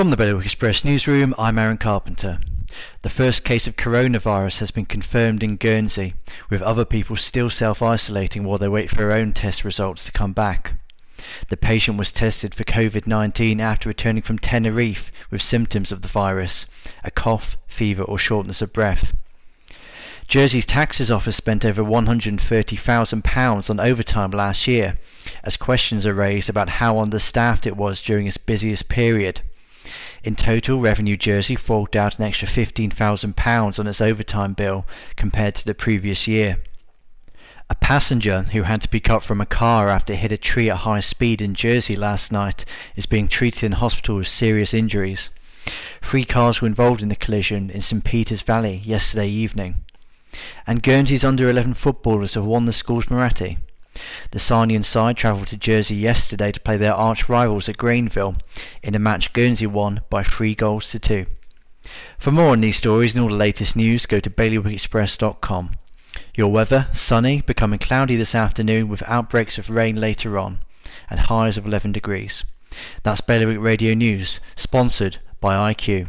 From the Bailiwick Express newsroom, I'm Aaron Carpenter. The first case of coronavirus has been confirmed in Guernsey, with other people still self-isolating while they wait for their own test results to come back. The patient was tested for COVID-19 after returning from Tenerife with symptoms of the virus, a cough, fever or shortness of breath. Jersey's taxes office spent over £130,000 on overtime last year, as questions are raised about how understaffed it was during its busiest period. In total, Revenue Jersey forked out an extra £15,000 on its overtime bill compared to the previous year. A passenger who had to be cut from a car after it hit a tree at high speed in Jersey last night is being treated in hospital with serious injuries. Three cars were involved in the collision in St Peters Valley yesterday evening. And Guernsey's under 11 footballers have won the school's Muratti. The Sarnian side travelled to Jersey yesterday to play their arch rivals at Grainville in a match Guernsey won by three goals to two. For more on these stories and all the latest news, go to bailiwickexpress.com. Your weather, sunny, becoming cloudy this afternoon with outbreaks of rain later on, and highs of 11 degrees. That's Bailiwick Radio News, sponsored by IQ.